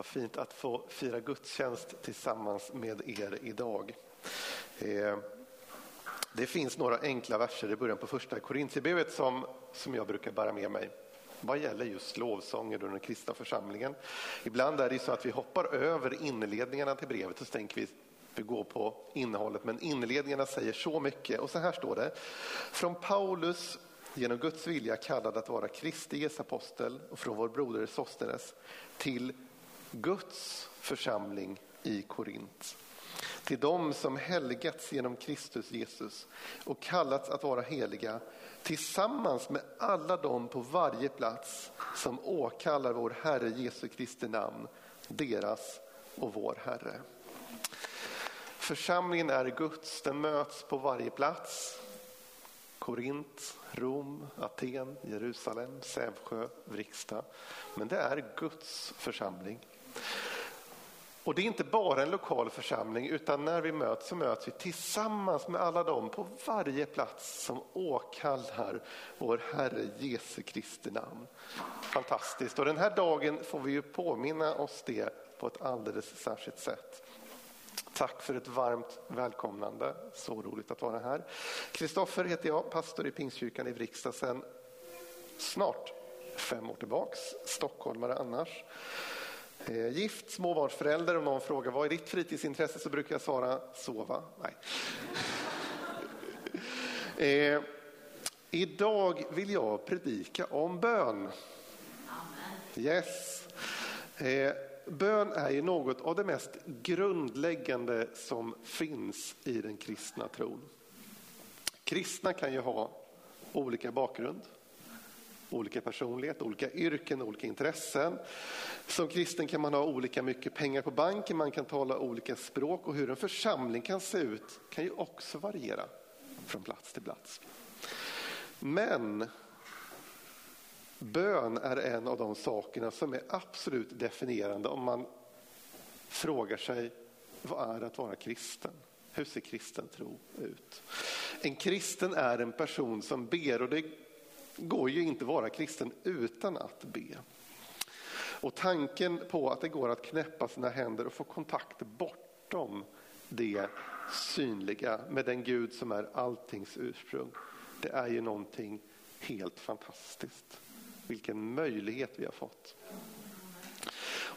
Vad fint att få fira gudstjänst tillsammans med er idag. Eh, det finns några enkla verser i början på första Korintierbrevet som, som jag brukar bära med mig vad gäller just lovsånger och den kristna församlingen. Ibland är det så att vi hoppar över inledningarna till brevet och så tänker vi vi går på innehållet, men inledningarna säger så mycket. Och så här står det. Från Paulus, genom Guds vilja kallad att vara Kristi Jesu apostel och från vår broder Sostenes till Guds församling i Korint. Till dem som helgats genom Kristus Jesus och kallats att vara heliga tillsammans med alla dem på varje plats som åkallar vår Herre Jesu Kristi namn, deras och vår Herre. Församlingen är Guds, den möts på varje plats. Korint, Rom, Aten, Jerusalem, Sävsjö, Vriksta. Men det är Guds församling. Och det är inte bara en lokal församling utan när vi möts så möts vi tillsammans med alla dem på varje plats som åkallar vår Herre Jesu Kristi namn. Fantastiskt och den här dagen får vi ju påminna oss det på ett alldeles särskilt sätt. Tack för ett varmt välkomnande. Så roligt att vara här. Kristoffer heter jag, pastor i Pingstkyrkan i Vriksta sedan snart fem år tillbaks. Stockholmare annars. Eh, gift, småbarnsförälder. Om någon frågar vad är ditt fritidsintresse så brukar jag svara sova. Nej. Eh, idag vill jag predika om bön. Yes. Eh, bön är ju något av det mest grundläggande som finns i den kristna tron. Kristna kan ju ha olika bakgrund, olika personlighet, olika yrken, olika intressen. Som kristen kan man ha olika mycket pengar på banken, man kan tala olika språk och hur en församling kan se ut kan ju också variera från plats till plats. Men Bön är en av de sakerna som är absolut definierande om man frågar sig vad är det att vara kristen? Hur ser kristen tro ut? En kristen är en person som ber och det går ju inte att vara kristen utan att be. Och tanken på att det går att knäppa sina händer och få kontakt bortom det synliga med den Gud som är alltings ursprung. Det är ju någonting helt fantastiskt. Vilken möjlighet vi har fått.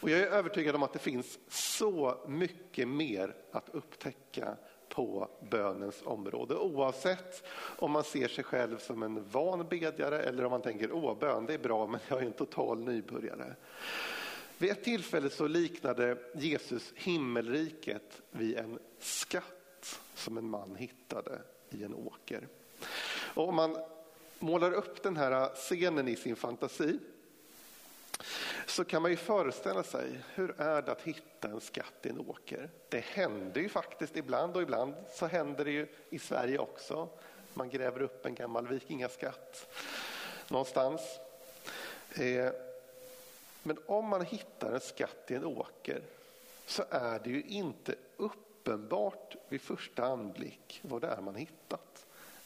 Och jag är övertygad om att det finns så mycket mer att upptäcka på bönens område. Oavsett om man ser sig själv som en van bedjare eller om man tänker åh bön det är bra men jag är en total nybörjare. Vid ett tillfälle så liknade Jesus himmelriket vid en skatt som en man hittade i en åker. Och om man målar upp den här scenen i sin fantasi så kan man ju föreställa sig hur är det att hitta en skatt i en åker. Det händer ju faktiskt ibland och ibland så händer det ju i Sverige också. Man gräver upp en gammal vikingaskatt någonstans. Eh, men om man hittar en skatt i en åker så är det ju inte uppenbart vid första anblick vad det är man hittat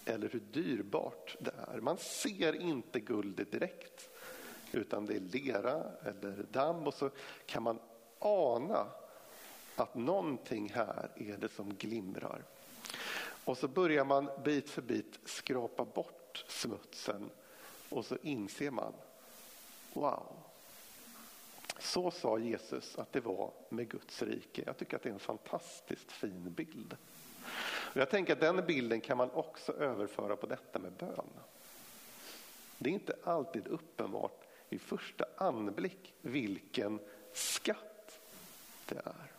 eller hur dyrbart det är. Man ser inte guldet direkt utan det är lera eller damm och så kan man ana att någonting här är det som glimrar. Och så börjar man bit för bit skrapa bort smutsen och så inser man, wow, så sa Jesus att det var med Guds rike. Jag tycker att det är en fantastiskt fin bild. Och jag tänker att den bilden kan man också överföra på detta med bön. Det är inte alltid uppenbart vid första anblick vilken skatt det är.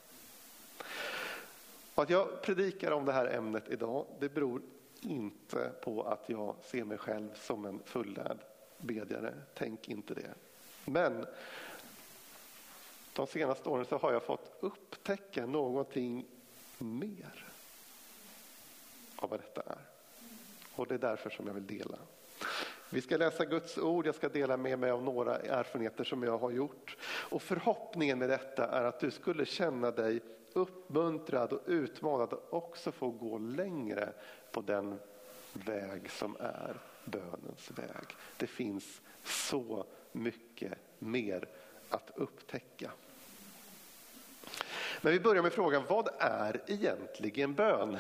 Och att jag predikar om det här ämnet idag det beror inte på att jag ser mig själv som en fullärd bedjare. Tänk inte det. Men de senaste åren så har jag fått upptäcka någonting mer av vad detta är. Och det är därför som jag vill dela. Vi ska läsa Guds ord, jag ska dela med mig av några erfarenheter som jag har gjort. Och förhoppningen med detta är att du skulle känna dig uppmuntrad och utmanad att också få gå längre på den väg som är bönens väg. Det finns så mycket mer att upptäcka. Men vi börjar med frågan, vad är egentligen bön?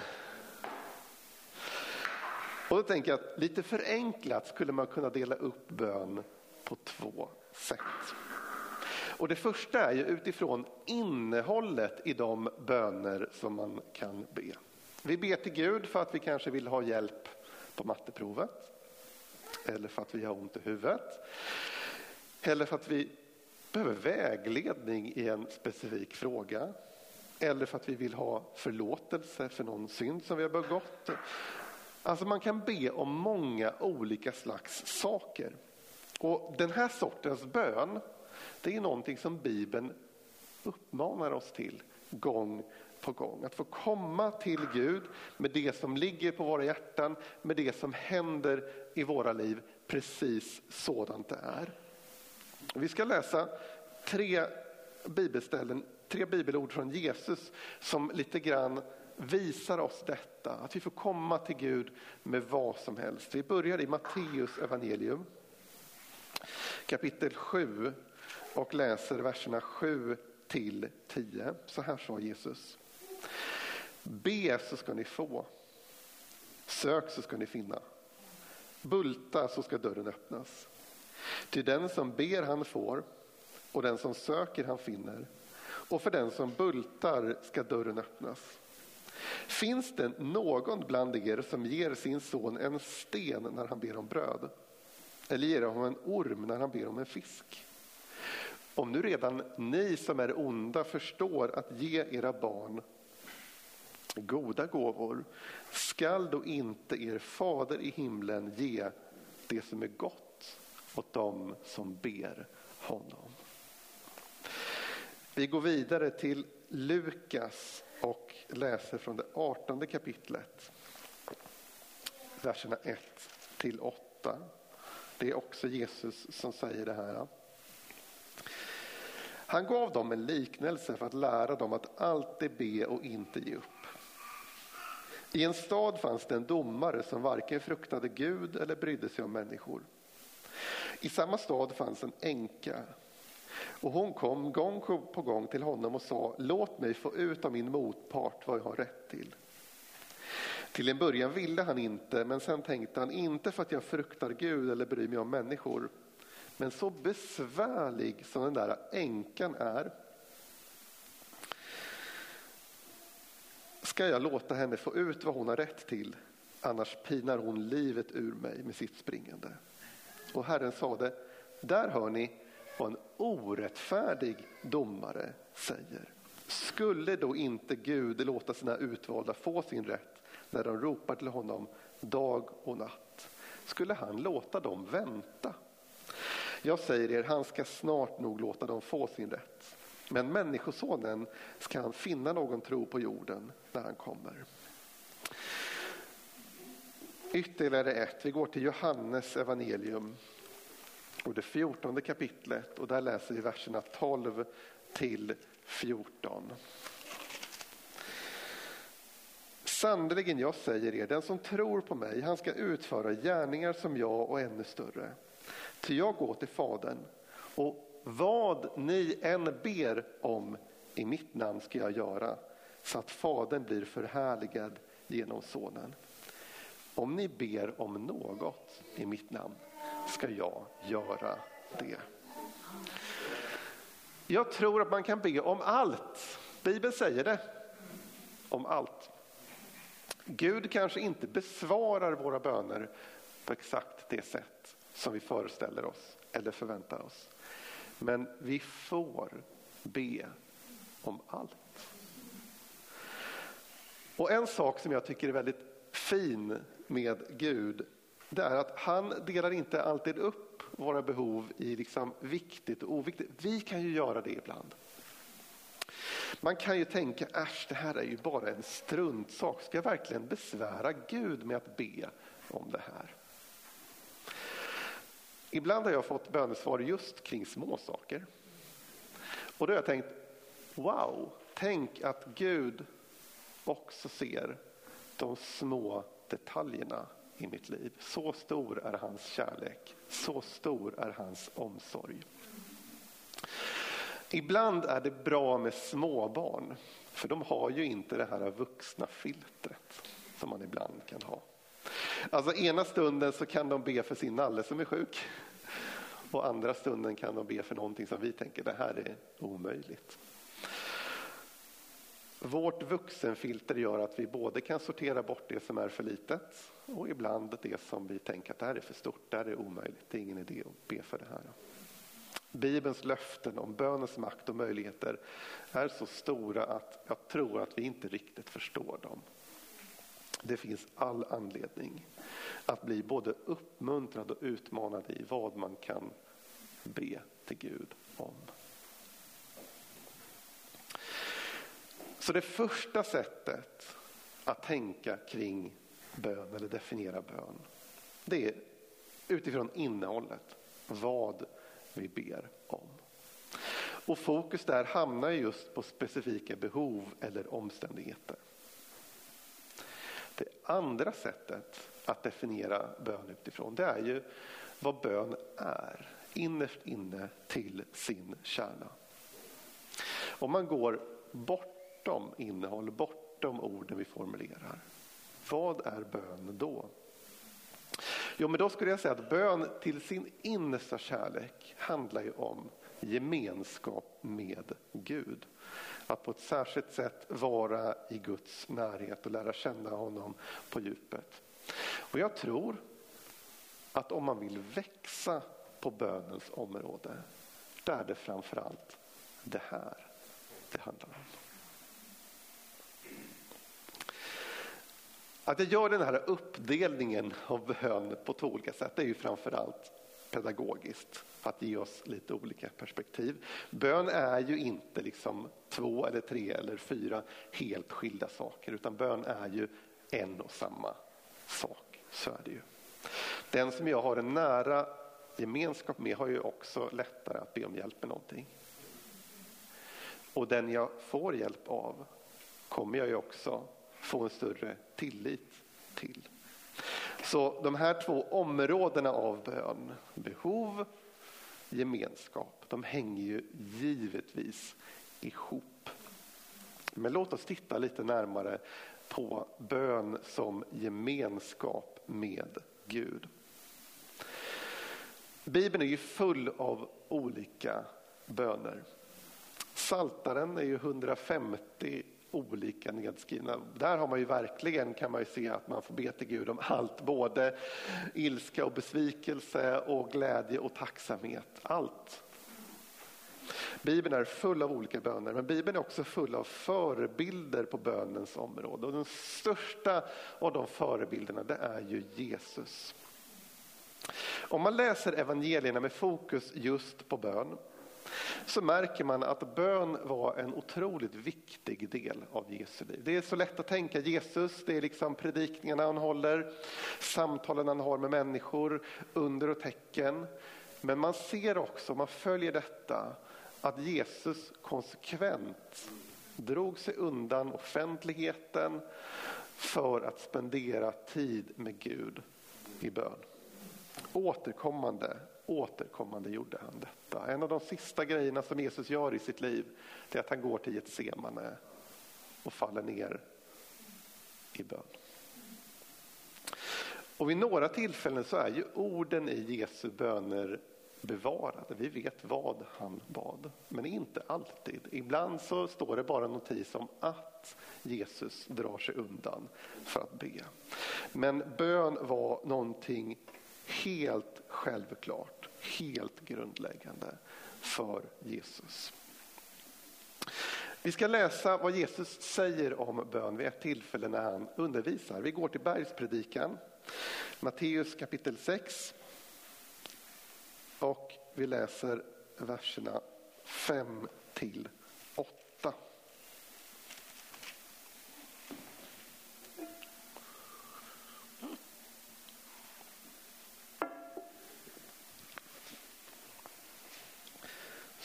Och då tänker jag att lite förenklat skulle man kunna dela upp bön på två sätt. Och det första är ju utifrån innehållet i de böner som man kan be. Vi ber till Gud för att vi kanske vill ha hjälp på matteprovet. Eller för att vi har ont i huvudet. Eller för att vi behöver vägledning i en specifik fråga. Eller för att vi vill ha förlåtelse för någon synd som vi har begått. Alltså man kan be om många olika slags saker. Och den här sortens bön, det är någonting som Bibeln uppmanar oss till gång på gång. Att få komma till Gud med det som ligger på våra hjärtan, med det som händer i våra liv, precis sådant det är. Vi ska läsa tre bibelställen, tre bibelord från Jesus som lite grann visar oss detta, att vi får komma till Gud med vad som helst. Vi börjar i Matteus evangelium kapitel 7 och läser verserna 7 till 10. Så här sa Jesus. Be så ska ni få. Sök så ska ni finna. Bulta så ska dörren öppnas. Till den som ber han får och den som söker han finner. Och för den som bultar ska dörren öppnas. Finns det någon bland er som ger sin son en sten när han ber om bröd? Eller ger honom en orm när han ber om en fisk? Om nu redan ni som är onda förstår att ge era barn goda gåvor skall då inte er fader i himlen ge det som är gott åt dem som ber honom. Vi går vidare till Lukas läser från det artonde kapitlet. Verserna 1 till 8. Det är också Jesus som säger det här. Han gav dem en liknelse för att lära dem att alltid be och inte ge upp. I en stad fanns det en domare som varken fruktade Gud eller brydde sig om människor. I samma stad fanns en änka och hon kom gång på gång till honom och sa låt mig få ut av min motpart vad jag har rätt till. Till en början ville han inte, men sen tänkte han inte för att jag fruktar Gud eller bryr mig om människor. Men så besvärlig som den där änkan är ska jag låta henne få ut vad hon har rätt till, annars pinar hon livet ur mig med sitt springande. Och Herren sade, där hör ni vad en orättfärdig domare säger. Skulle då inte Gud låta sina utvalda få sin rätt när de ropar till honom dag och natt? Skulle han låta dem vänta? Jag säger er, han ska snart nog låta dem få sin rätt. Men Människosonen ska han finna någon tro på jorden när han kommer. Ytterligare ett, vi går till Johannes evangelium och det fjortonde kapitlet och där läser vi verserna 12 till 14. Sannerligen, jag säger er, den som tror på mig, han ska utföra gärningar som jag och ännu större. Ty jag går till Fadern och vad ni än ber om i mitt namn ska jag göra så att Fadern blir förhärligad genom Sonen. Om ni ber om något i mitt namn ska jag göra det. Jag tror att man kan be om allt. Bibeln säger det. Om allt. Gud kanske inte besvarar våra böner på exakt det sätt som vi föreställer oss eller förväntar oss. Men vi får be om allt. Och en sak som jag tycker är väldigt fin med Gud, det är att han delar inte alltid upp våra behov i liksom viktigt och oviktigt. Vi kan ju göra det ibland. Man kan ju tänka, äsch det här är ju bara en struntsak. Ska jag verkligen besvära Gud med att be om det här? Ibland har jag fått bönesvar just kring småsaker. Och då har jag tänkt, wow, tänk att Gud också ser de små detaljerna i mitt liv. Så stor är hans kärlek, så stor är hans omsorg. Ibland är det bra med småbarn, för de har ju inte det här vuxna filtret som man ibland kan ha. Alltså ena stunden så kan de be för sin nalle som är sjuk och andra stunden kan de be för någonting som vi tänker det här är omöjligt. Vårt vuxenfilter gör att vi både kan sortera bort det som är för litet och ibland det som vi tänker att det här är för stort, det här är omöjligt, det är ingen idé att be för det här. Bibelns löften om bönens makt och möjligheter är så stora att jag tror att vi inte riktigt förstår dem. Det finns all anledning att bli både uppmuntrad och utmanad i vad man kan be till Gud om. Så det första sättet att tänka kring bön eller definiera bön, det är utifrån innehållet, vad vi ber om. Och fokus där hamnar just på specifika behov eller omständigheter. Det andra sättet att definiera bön utifrån det är ju vad bön är innerst inne till sin kärna. Om man går bort bortom innehåll, bortom orden vi formulerar. Vad är bön då? Jo, men då skulle jag säga att bön till sin innersta kärlek handlar ju om gemenskap med Gud. Att på ett särskilt sätt vara i Guds närhet och lära känna honom på djupet. Och jag tror att om man vill växa på bönens område, där är det framförallt det här det handlar om. Att jag gör den här uppdelningen av bön på två olika sätt är ju framförallt pedagogiskt för att ge oss lite olika perspektiv. Bön är ju inte liksom två eller tre eller fyra helt skilda saker utan bön är ju en och samma sak. Så är det ju. Den som jag har en nära gemenskap med har ju också lättare att be om hjälp med någonting. Och den jag får hjälp av kommer jag ju också få en större tillit till. Så de här två områdena av bön, behov, gemenskap, de hänger ju givetvis ihop. Men låt oss titta lite närmare på bön som gemenskap med Gud. Bibeln är ju full av olika böner. Saltaren är ju 150 olika nedskrivna. Där har man ju verkligen kan man ju se att man får be till Gud om allt, både ilska och besvikelse och glädje och tacksamhet. Allt. Bibeln är full av olika böner, men Bibeln är också full av förebilder på bönens område. Och den största av de förebilderna det är ju Jesus. Om man läser evangelierna med fokus just på bön så märker man att bön var en otroligt viktig del av Jesu liv. Det är så lätt att tänka Jesus, det är liksom predikningarna han håller, samtalen han har med människor, under och tecken. Men man ser också, om man följer detta, att Jesus konsekvent drog sig undan offentligheten för att spendera tid med Gud i bön. Återkommande, återkommande gjorde han detta. En av de sista grejerna som Jesus gör i sitt liv är att han går till Getsemane och faller ner i bön. Och vid några tillfällen så är ju orden i Jesu böner bevarade. Vi vet vad han bad, men inte alltid. Ibland så står det bara notis om att Jesus drar sig undan för att be. Men bön var någonting helt självklart, helt grundläggande för Jesus. Vi ska läsa vad Jesus säger om bön vid ett tillfälle när han undervisar. Vi går till bergspredikan, Matteus kapitel 6. Och vi läser verserna 5 till 8.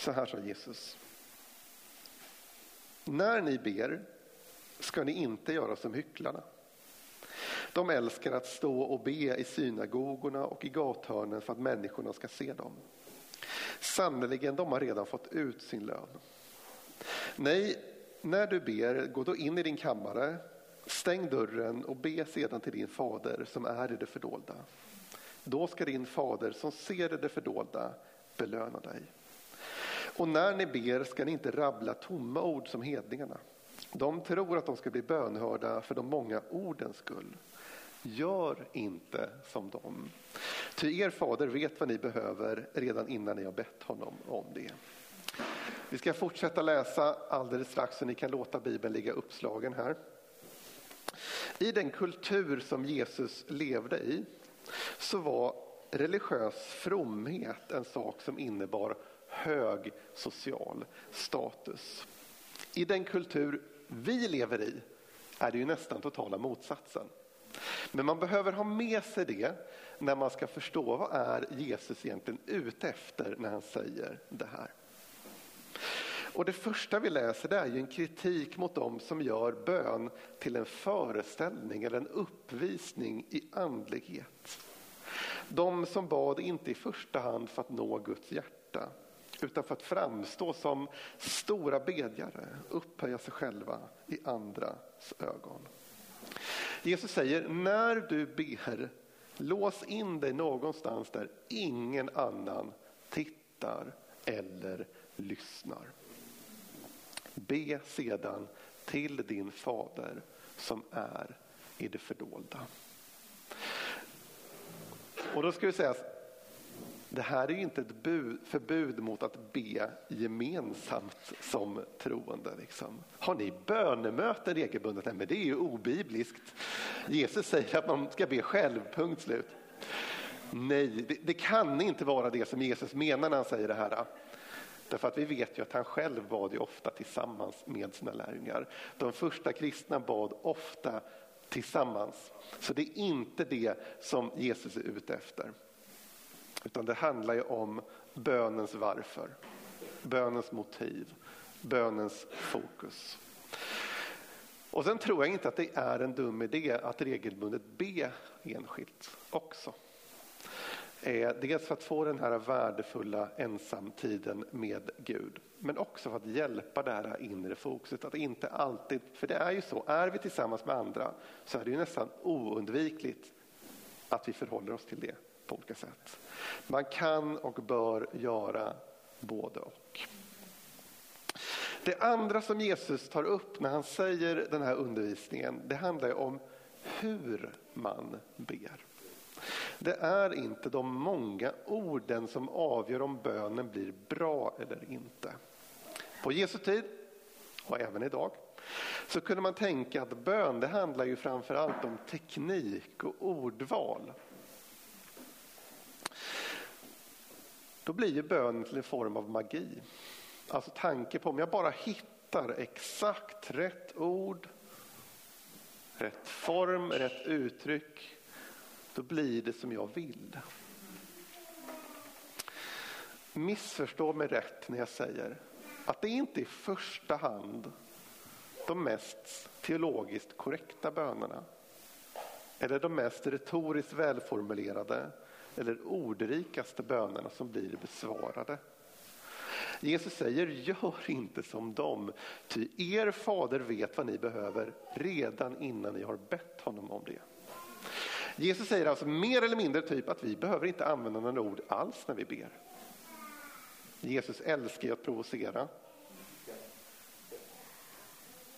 Så här sa Jesus. När ni ber ska ni inte göra som hycklarna. De älskar att stå och be i synagogorna och i gathörnen för att människorna ska se dem. Sannerligen, de har redan fått ut sin lön. Nej, när du ber, gå då in i din kammare, stäng dörren och be sedan till din fader som är i det fördolda. Då ska din fader som ser i det fördolda belöna dig. Och när ni ber ska ni inte rabbla tomma ord som hedningarna. De tror att de ska bli bönhörda för de många ordens skull. Gör inte som dem. Ty er fader vet vad ni behöver redan innan ni har bett honom om det. Vi ska fortsätta läsa alldeles strax så ni kan låta Bibeln ligga uppslagen här. I den kultur som Jesus levde i så var religiös fromhet en sak som innebar hög social status. I den kultur vi lever i är det ju nästan totala motsatsen. Men man behöver ha med sig det när man ska förstå vad är Jesus egentligen ute efter när han säger det här. Och det första vi läser det är ju en kritik mot dem som gör bön till en föreställning eller en uppvisning i andlighet. De som bad inte i första hand för att nå Guds hjärta utan för att framstå som stora bedjare, upphöja sig själva i andras ögon. Jesus säger, när du ber, lås in dig någonstans där ingen annan tittar eller lyssnar. Be sedan till din fader som är i det fördolda. Och då ska vi säga det här är ju inte ett bud, förbud mot att be gemensamt som troende. Liksom. Har ni bönemöten regelbundet? Nej, men det är ju obibliskt. Jesus säger att man ska be själv, punkt slut. Nej, det, det kan inte vara det som Jesus menar när han säger det här. Därför att vi vet ju att han själv bad ju ofta tillsammans med sina lärjungar. De första kristna bad ofta tillsammans. Så det är inte det som Jesus är ute efter. Utan det handlar ju om bönens varför, bönens motiv, bönens fokus. Och sen tror jag inte att det är en dum idé att regelbundet be enskilt också. Eh, dels för att få den här värdefulla ensamtiden med Gud, men också för att hjälpa det här inre fokuset. Att inte alltid, för det är ju så, är vi tillsammans med andra så är det ju nästan oundvikligt att vi förhåller oss till det på olika sätt. Man kan och bör göra både och. Det andra som Jesus tar upp när han säger den här undervisningen, det handlar om hur man ber. Det är inte de många orden som avgör om bönen blir bra eller inte. På Jesu tid, och även idag, så kunde man tänka att bön det handlar ju framförallt om teknik och ordval. Då blir ju bönen till en form av magi. Alltså tanke på om jag bara hittar exakt rätt ord, rätt form, rätt uttryck, då blir det som jag vill. Missförstå mig rätt när jag säger att det inte i första hand de mest teologiskt korrekta bönerna eller de mest retoriskt välformulerade eller ordrikaste bönerna som blir besvarade. Jesus säger, gör inte som dem, ty er fader vet vad ni behöver redan innan ni har bett honom om det. Jesus säger alltså mer eller mindre typ att vi behöver inte använda några ord alls när vi ber. Jesus älskar ju att provocera.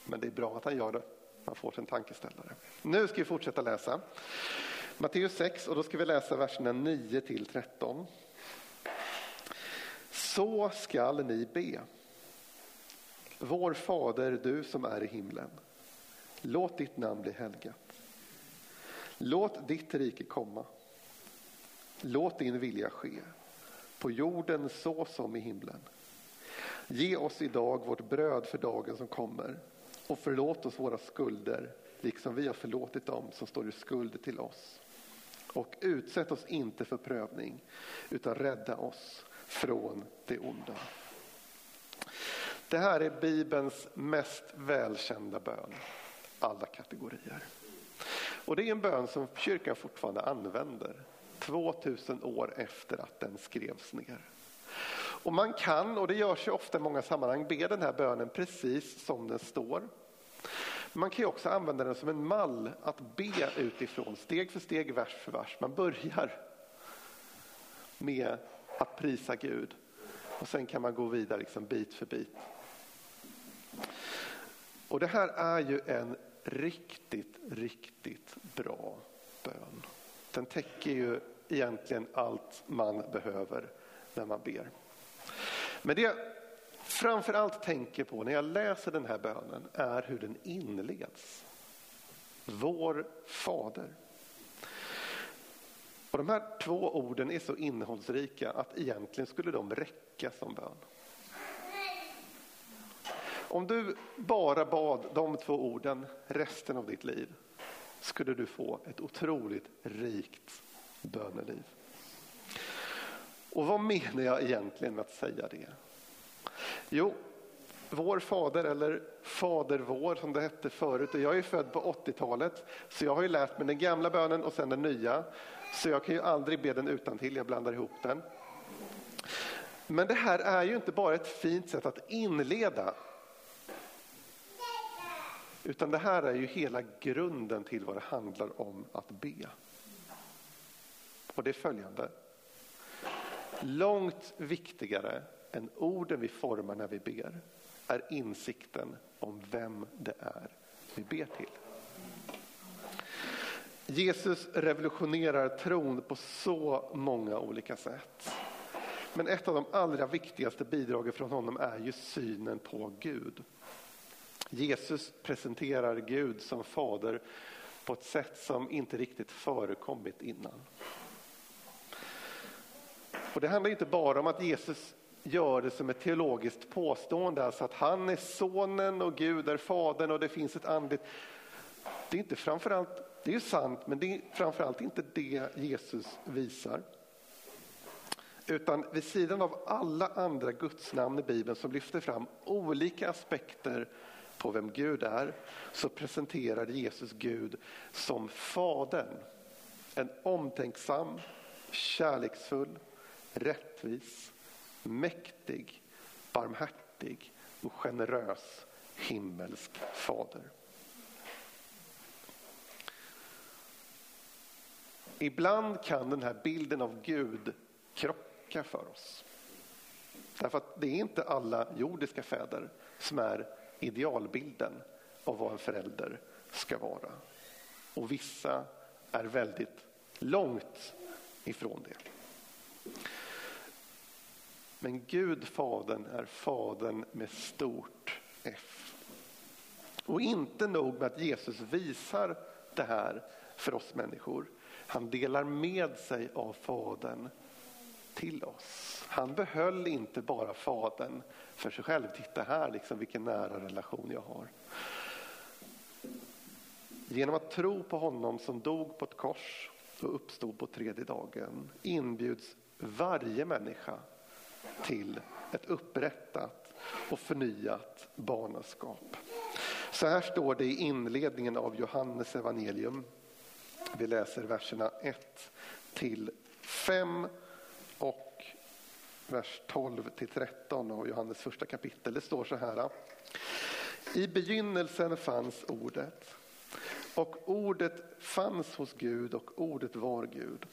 Men det är bra att han gör det. Man får sig en tankeställare. Nu ska vi fortsätta läsa. Matteus 6 och då ska vi läsa verserna 9 till 13. Så skall ni be. Vår Fader, du som är i himlen. Låt ditt namn bli helgat. Låt ditt rike komma. Låt din vilja ske, på jorden så som i himlen. Ge oss idag vårt bröd för dagen som kommer och förlåt oss våra skulder liksom vi har förlåtit dem som står i skuld till oss. Och utsätt oss inte för prövning utan rädda oss från det onda. Det här är Bibelns mest välkända bön, alla kategorier. Och det är en bön som kyrkan fortfarande använder 2000 år efter att den skrevs ner. Och man kan, och det görs ju ofta i många sammanhang, be den här bönen precis som den står. Man kan också använda den som en mall att be utifrån, steg för steg, vers för vers. Man börjar med att prisa Gud och sen kan man gå vidare liksom bit för bit. Och det här är ju en riktigt, riktigt bra bön. Den täcker ju egentligen allt man behöver när man ber. Men det framför allt tänker på när jag läser den här bönen är hur den inleds. Vår Fader. Och de här två orden är så innehållsrika att egentligen skulle de räcka som bön. Om du bara bad de två orden resten av ditt liv skulle du få ett otroligt rikt böneliv. Och vad menar jag egentligen med att säga det? Jo, vår fader eller Fader vår som det hette förut. Och jag är född på 80-talet så jag har ju lärt mig den gamla bönen och sen den nya. Så jag kan ju aldrig be den utan till. jag blandar ihop den. Men det här är ju inte bara ett fint sätt att inleda. Utan det här är ju hela grunden till vad det handlar om att be. Och det är följande. Långt viktigare än orden vi formar när vi ber är insikten om vem det är vi ber till. Jesus revolutionerar tron på så många olika sätt. Men ett av de allra viktigaste bidragen från honom är ju synen på Gud. Jesus presenterar Gud som fader på ett sätt som inte riktigt förekommit innan. Och det handlar inte bara om att Jesus gör det som ett teologiskt påstående, alltså att han är sonen och Gud är fadern och det finns ett andligt. Det är inte framförallt, det är sant, men det är framförallt inte det Jesus visar. Utan vid sidan av alla andra gudsnamn i Bibeln som lyfter fram olika aspekter på vem Gud är, så presenterar Jesus Gud som Fadern. En omtänksam, kärleksfull, rättvis, mäktig, barmhärtig och generös himmelsk fader. Ibland kan den här bilden av Gud krocka för oss. Därför att det är inte alla jordiska fäder som är idealbilden av vad en förälder ska vara. Och vissa är väldigt långt ifrån det. Men Gud, Fadern, är Fadern med stort F. Och inte nog med att Jesus visar det här för oss människor. Han delar med sig av Fadern till oss. Han behöll inte bara Fadern för sig själv. Titta här, liksom, vilken nära relation jag har. Genom att tro på honom som dog på ett kors och uppstod på tredje dagen inbjuds varje människa till ett upprättat och förnyat barnaskap. Så här står det i inledningen av Johannes evangelium. Vi läser verserna 1 till 5 och vers 12 till 13 av Johannes första kapitel. Det står så här. I begynnelsen fanns ordet och ordet fanns hos Gud och ordet var Gud.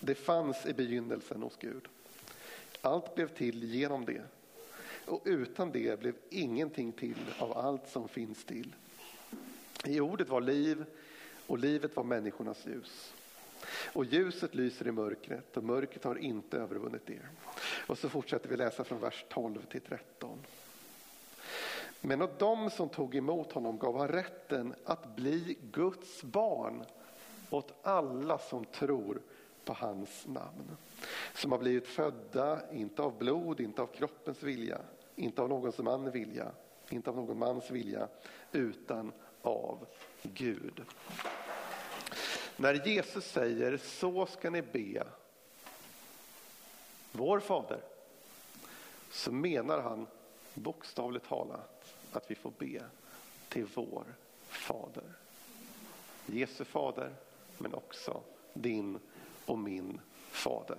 Det fanns i begynnelsen hos Gud. Allt blev till genom det. Och utan det blev ingenting till av allt som finns till. I ordet var liv och livet var människornas ljus. Och ljuset lyser i mörkret och mörkret har inte övervunnit det. Och så fortsätter vi läsa från vers 12 till 13. Men åt dem som tog emot honom gav han rätten att bli Guds barn åt alla som tror på hans namn. Som har blivit födda, inte av blod, inte av kroppens vilja, inte av någons man vilja, inte av någon mans vilja, utan av Gud. När Jesus säger så ska ni be, vår fader, så menar han bokstavligt talat att vi får be till vår fader. Jesu fader, men också din och min fader.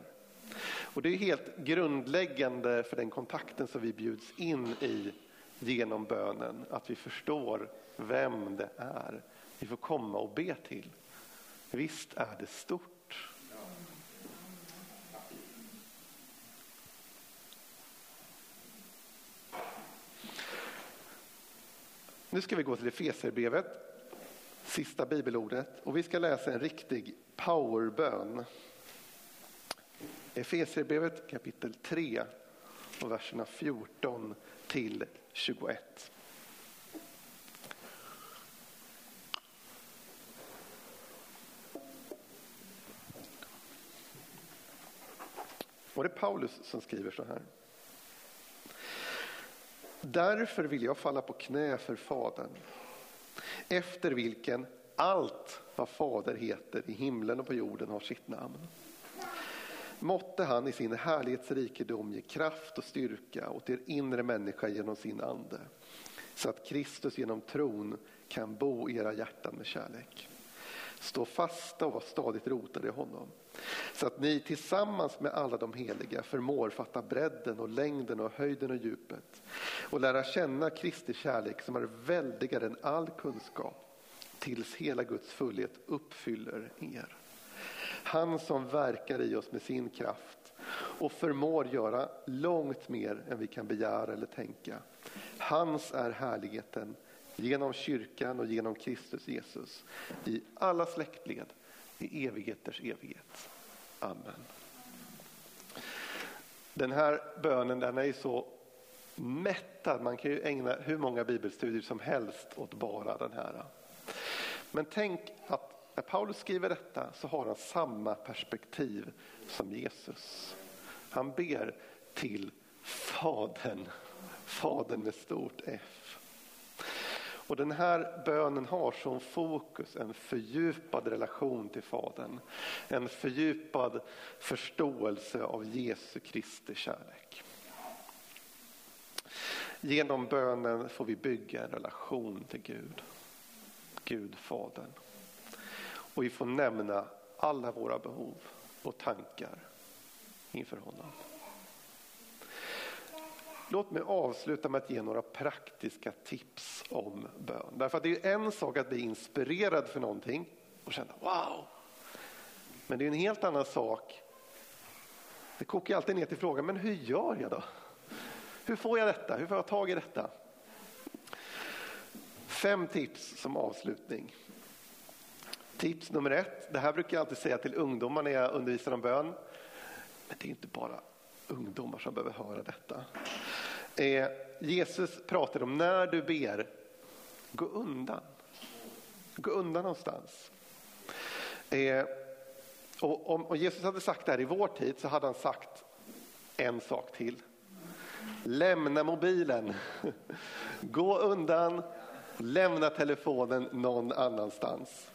Och det är helt grundläggande för den kontakten som vi bjuds in i genom bönen, att vi förstår vem det är vi får komma och be till. Visst är det stort. Nu ska vi gå till Efesierbrevet, sista bibelordet, och vi ska läsa en riktig powerbön. Efesierbrevet kapitel 3 och verserna 14 till 21. Och det är Paulus som skriver så här. Därför vill jag falla på knä för Fadern, efter vilken allt vad Fader heter i himlen och på jorden har sitt namn. Måtte han i sin härlighetsrikedom ge kraft och styrka åt er inre människa genom sin ande, så att Kristus genom tron kan bo i era hjärtan med kärlek. Stå fasta och var stadigt rotade i honom så att ni tillsammans med alla de heliga förmår fatta bredden och längden och höjden och djupet och lära känna Kristi kärlek som är väldigare än all kunskap tills hela Guds fullhet uppfyller er. Han som verkar i oss med sin kraft och förmår göra långt mer än vi kan begära eller tänka. Hans är härligheten genom kyrkan och genom Kristus Jesus i alla släktled i evigheters evighet. Amen. Den här bönen den är så mättad, man kan ju ägna hur många bibelstudier som helst åt bara den här. Men tänk att när Paulus skriver detta så har han samma perspektiv som Jesus. Han ber till Fadern, Fadern med stort F. Och den här bönen har som fokus en fördjupad relation till Fadern. En fördjupad förståelse av Jesu Kristi kärlek. Genom bönen får vi bygga en relation till Gud, Gud Fadern. Och vi får nämna alla våra behov och tankar inför honom. Låt mig avsluta med att ge några praktiska tips om bön. Därför att det är en sak att bli inspirerad för någonting och känna wow. Men det är en helt annan sak. Det kokar alltid ner till frågan, men hur gör jag då? Hur får jag detta? Hur får jag tag i detta? Fem tips som avslutning. Tips nummer ett, det här brukar jag alltid säga till ungdomar när jag undervisar om bön. Men det är inte bara ungdomar som behöver höra detta. Eh, Jesus pratar om när du ber, gå undan. Gå undan någonstans. Eh, och om, om Jesus hade sagt det här i vår tid så hade han sagt en sak till. Lämna mobilen, gå undan, lämna telefonen någon annanstans.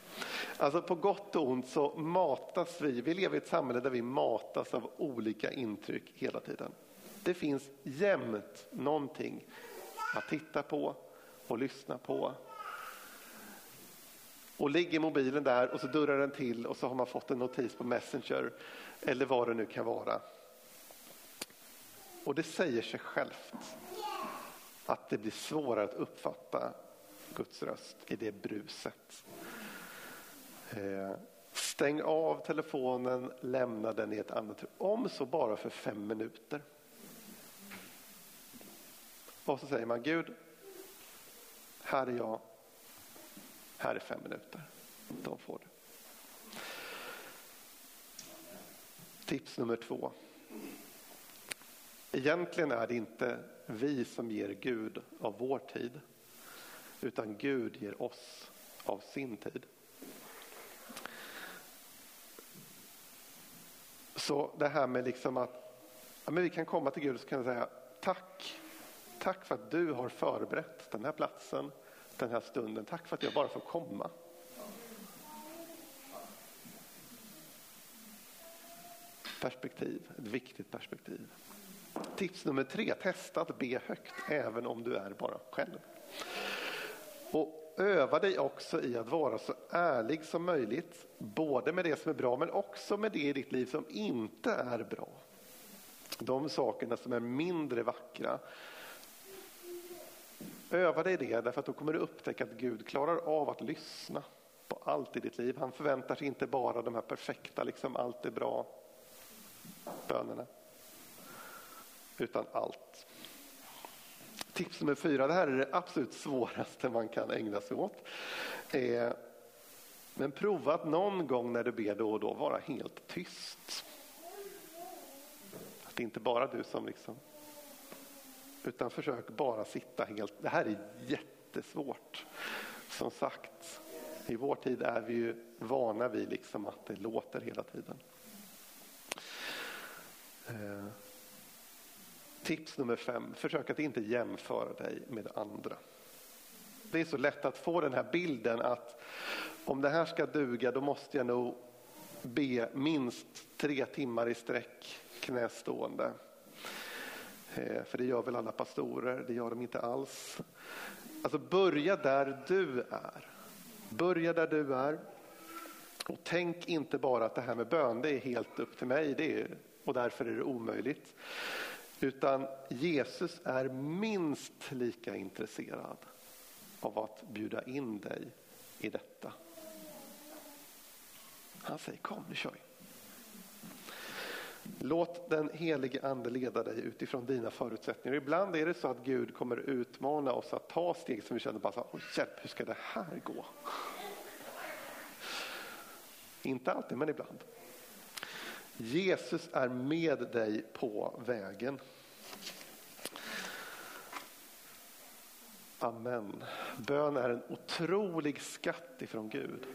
Alltså på gott och ont så matas vi, vi lever i ett samhälle där vi matas av olika intryck hela tiden. Det finns jämt någonting att titta på och lyssna på. Och ligger mobilen där och så dörrar den till och så har man fått en notis på Messenger eller vad det nu kan vara. Och det säger sig självt att det blir svårare att uppfatta Guds röst i det bruset. Eh, stäng av telefonen, lämna den i ett annat rum, om så bara för fem minuter. Och så säger man Gud, här är jag, här är fem minuter. De får det. Tips nummer två. Egentligen är det inte vi som ger Gud av vår tid, utan Gud ger oss av sin tid. Så det här med liksom att ja, men vi kan komma till Gud och säga tack Tack för att du har förberett den här platsen, den här stunden. Tack för att jag bara får komma. Perspektiv, ett viktigt perspektiv. Tips nummer tre, testa att be högt även om du är bara själv. Och öva dig också i att vara så ärlig som möjligt, både med det som är bra men också med det i ditt liv som inte är bra. De sakerna som är mindre vackra. Öva dig det därför att då kommer du upptäcka att Gud klarar av att lyssna på allt i ditt liv. Han förväntar sig inte bara de här perfekta, liksom allt är bra bönerna. Utan allt. Tips nummer fyra, det här är det absolut svåraste man kan ägna sig åt. Eh, men prova att någon gång när du ber då och då vara helt tyst. Att det inte bara du som liksom... Utan försök bara sitta helt... Det här är jättesvårt. Som sagt, i vår tid är vi ju vana vid liksom att det låter hela tiden. Eh, tips nummer fem, försök att inte jämföra dig med andra. Det är så lätt att få den här bilden att om det här ska duga då måste jag nog be minst tre timmar i sträck knästående. Eh, för det gör väl alla pastorer, det gör de inte alls. Alltså börja där du är. Börja där du är. Och tänk inte bara att det här med bön det är helt upp till mig det är, och därför är det omöjligt. Utan Jesus är minst lika intresserad av att bjuda in dig i detta. Han säger kom nu kör vi. Låt den helige ande leda dig utifrån dina förutsättningar. Ibland är det så att Gud kommer utmana oss att ta steg som vi känner bara så här, hjälp, hur ska det här gå? Inte alltid, men ibland. Jesus är med dig på vägen. Amen. Bön är en otrolig skatt ifrån Gud.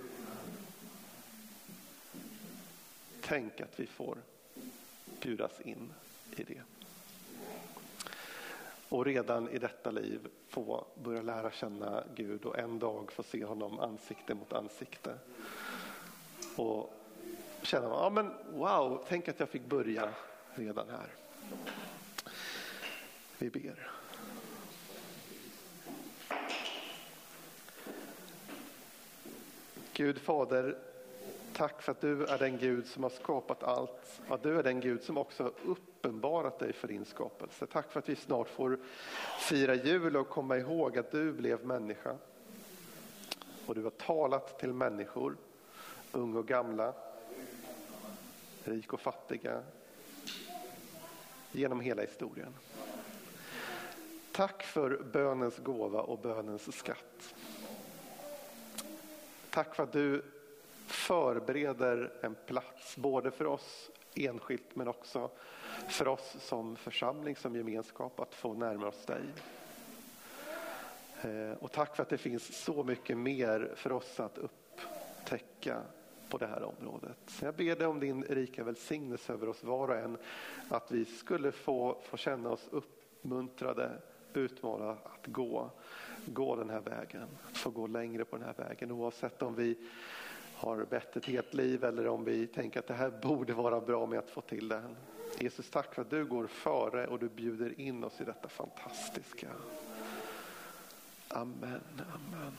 Tänk att vi får bjudas in i det. Och redan i detta liv få börja lära känna Gud och en dag få se honom ansikte mot ansikte. Och känna, ja men wow, tänk att jag fick börja redan här. Vi ber. Gud Fader, tack för att du är den Gud som har skapat allt. Att du är den Gud som också har uppenbarat dig för din skapelse. Tack för att vi snart får fira jul och komma ihåg att du blev människa. Och du har talat till människor, unga och gamla, rik och fattiga, genom hela historien. Tack för bönens gåva och bönens skatt. Tack för att du förbereder en plats både för oss enskilt men också för oss som församling, som gemenskap att få närma oss dig. Eh, och tack för att det finns så mycket mer för oss att upptäcka på det här området. Så jag ber dig om din rika välsignelse över oss var och en. Att vi skulle få, få känna oss uppmuntrade, utmanade att gå, gå den här vägen. Få gå längre på den här vägen oavsett om vi har bett ett helt liv eller om vi tänker att det här borde vara bra med att få till det. Jesus, tack för att du går före och du bjuder in oss i detta fantastiska. Amen, amen.